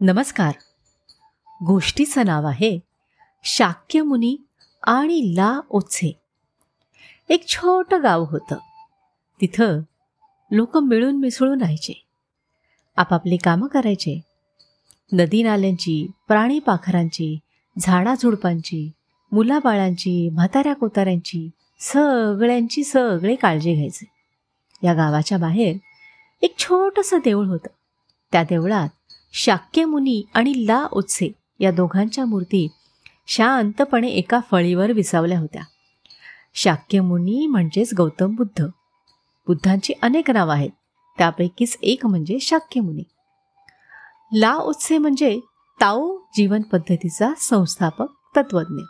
नमस्कार. गोष्टीचं नाव आहे शाक्यमुनी आणि ला ओचे एक छोटं गाव होतं. तिथं लोक मिळून मिसळून राहायचे. आपापली कामं करायचे. नदी नाल्यांची प्राणी पाखरांची झाडाझुडपांची मुलाबाळांची म्हाताऱ्या कोताऱ्यांची सगळ्यांची सगळे काळजी घ्यायचे. या गावाच्या बाहेर एक छोटंसं देऊळ होतं. त्या देवळात शाक्यमुनी आणि ला उत्से या दोघांच्या मूर्ती शांतपणे एका फळीवर विसावल्या होत्या. शाक्यमुनी म्हणजेच गौतम बुद्ध. बुद्धांची अनेक नावं आहेत. त्यापैकीच एक म्हणजे शाक्यमुनी. ला उत्से म्हणजे ताओ जीवन पद्धतीचा संस्थापक तत्वज्ञ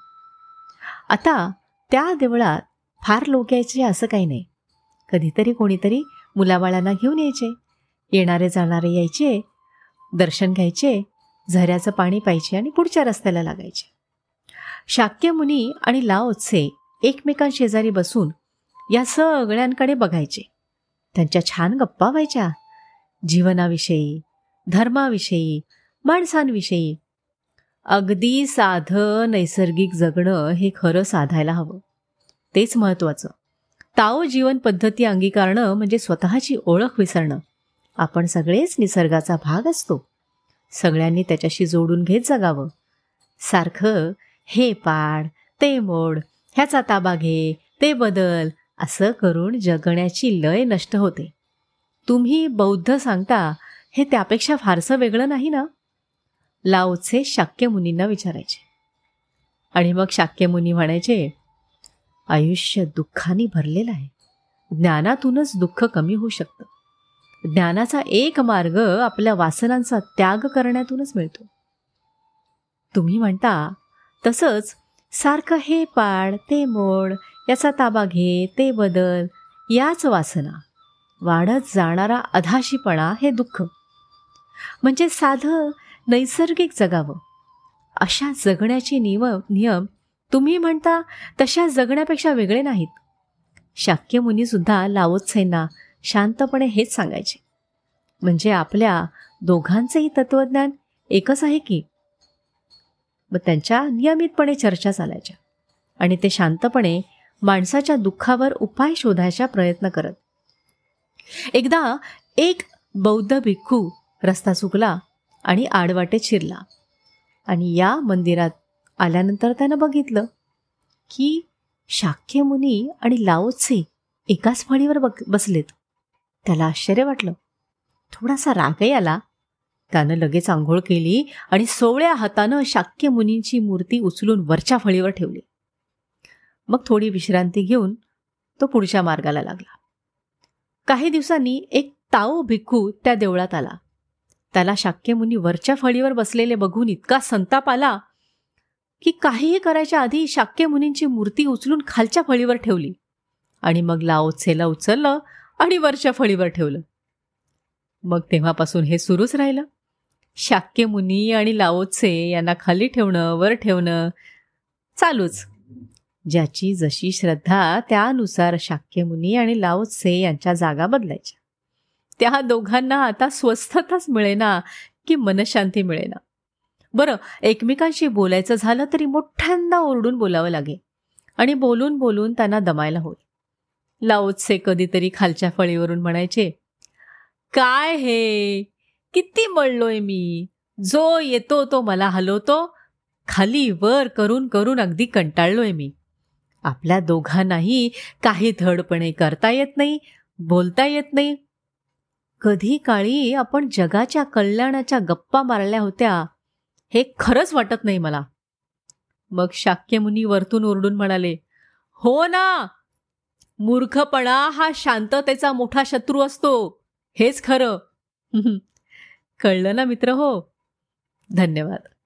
आता त्या देवळात फार लोक यायचे असं काही नाही. कधीतरी कोणीतरी मुलाबाळांना घेऊन यायचे. येणारे जाणारे यायचे. दर्शन घ्यायचे झऱ्याचं पाणी प्यायचे आणि पुढच्या रस्त्याला लागायचे. शाक्यमुनी आणि लाओत्से एकमेकांशेजारी बसून या सगळ्यांकडे बघायचे. त्यांच्या छान गप्पा व्हायच्या. जीवनाविषयी धर्माविषयी माणसांविषयी. अगदी साधं नैसर्गिक जगणं हे खरं साधायला हवं. तेच महत्त्वाचं ताओ जीवन पद्धती अंगीकारणं म्हणजे स्वतःची ओळख विसरणं. आपण सगळेच निसर्गाचा भाग असतो. सगळ्यांनी त्याच्याशी जोडून घेत जगावं. सारखं हे पाड ते मोड ह्याचा ताबा घे ते बदल असं करून जगण्याची लय नष्ट होते. तुम्ही बौद्ध सांगता हे त्यापेक्षा फारसं वेगळं नाही ना? लाओचे शाक्यमुनींना विचारायचे. आणि मग शाक्यमुनी म्हणायचे आयुष्य दुःखाने भरलेलं आहे. ज्ञानातूनच दुःख कमी होऊ शकतं. ज्ञानाचा एक मार्ग आपल्या वासनांचा त्याग करण्यातूनच मिळतो. तुम्ही म्हणता तसंच सारखं हे पाड ते मोड याचा ताबा घे ते बदल याच वासना. वाढत जाणारा अधाशीपणा हे दुःख. म्हणजे साधं नैसर्गिक जगावं. अशा जगण्याचे नियम नियम तुम्ही म्हणता तशा जगण्यापेक्षा वेगळे नाहीत. शाक्यमुनीसुद्धा लावोत्सेंना शांतपणे हेच सांगायचे. म्हणजे आपल्या दोघांचंही तत्त्वज्ञान एकच आहे की? मग त्यांच्या नियमितपणे चर्चा चालायच्या आणि ते शांतपणे माणसाच्या दुःखावर उपाय शोधायचा प्रयत्न करत. एकदा एक बौद्ध भिक्खू रस्ता चुकला आणि आडवाटेत शिरला आणि या मंदिरात आल्यानंतर त्यानं बघितलं की शाक्यमुनी आणि लाओत्से एकाच फळीवर बघ बसलेत. त्याला आश्चर्य वाटलं. थोडासा रागही आला. त्यानं लगेच आंघोळ केली आणि सोवळ्या हातानं शाक्य मुनींची मूर्ती उचलून वरच्या फळीवर ठेवली. मग थोडी विश्रांती घेऊन तो पुढच्या मार्गाला लागला. काही दिवसांनी एक ताओ भिक्खू त्या देवळात आला. त्याला शाक्यमुनी वरच्या फळीवर बसलेले बघून इतका संताप आला की काहीही करायच्या आधी शाक्यमुनींची मूर्ती उचलून खालच्या फळीवर ठेवली आणि मग लाओत्सेला उचललं आणि वरच्या फळीवर ठेवलं. मग तेव्हापासून हे सुरूच राहिलं. शाक्यमुनी आणि लाओचे यांना खाली ठेवणं वर ठेवणं चालूच. ज्याची जशी श्रद्धा त्यानुसार शाक्यमुनी आणि लाओत्से यांच्या जागा बदलायच्या. त्या दोघांना आता स्वस्थताच मिळेना की मनशांती मिळेना. बरं एकमेकांशी बोलायचं झालं तरी मोठ्यांदा ओरडून बोलावं लागे आणि बोलून बोलून त्यांना दमायला होईल. लाओत्से कधीतरी खालच्या फळीवरून म्हणायचे काय हे? किती मळलोय मी? जो येतो तो मला हलवतो. खाली वर करून करून अगदी कंटाळलोय मी. आपल्या दोघांनाही काही धडपणे करता येत नाही बोलता येत नाही. कधी काळी आपण जगाच्या कल्याणाच्या गप्पा मारल्या होत्या. हे खरंच वाटत नाही मला. मग शाक्यमुनी वरतून ओरडून म्हणाले हो ना मूर्खपणा हा शांततेचा मोठा शत्रू असतो. हेच खरं. कळलं ना मित्र हो? धन्यवाद.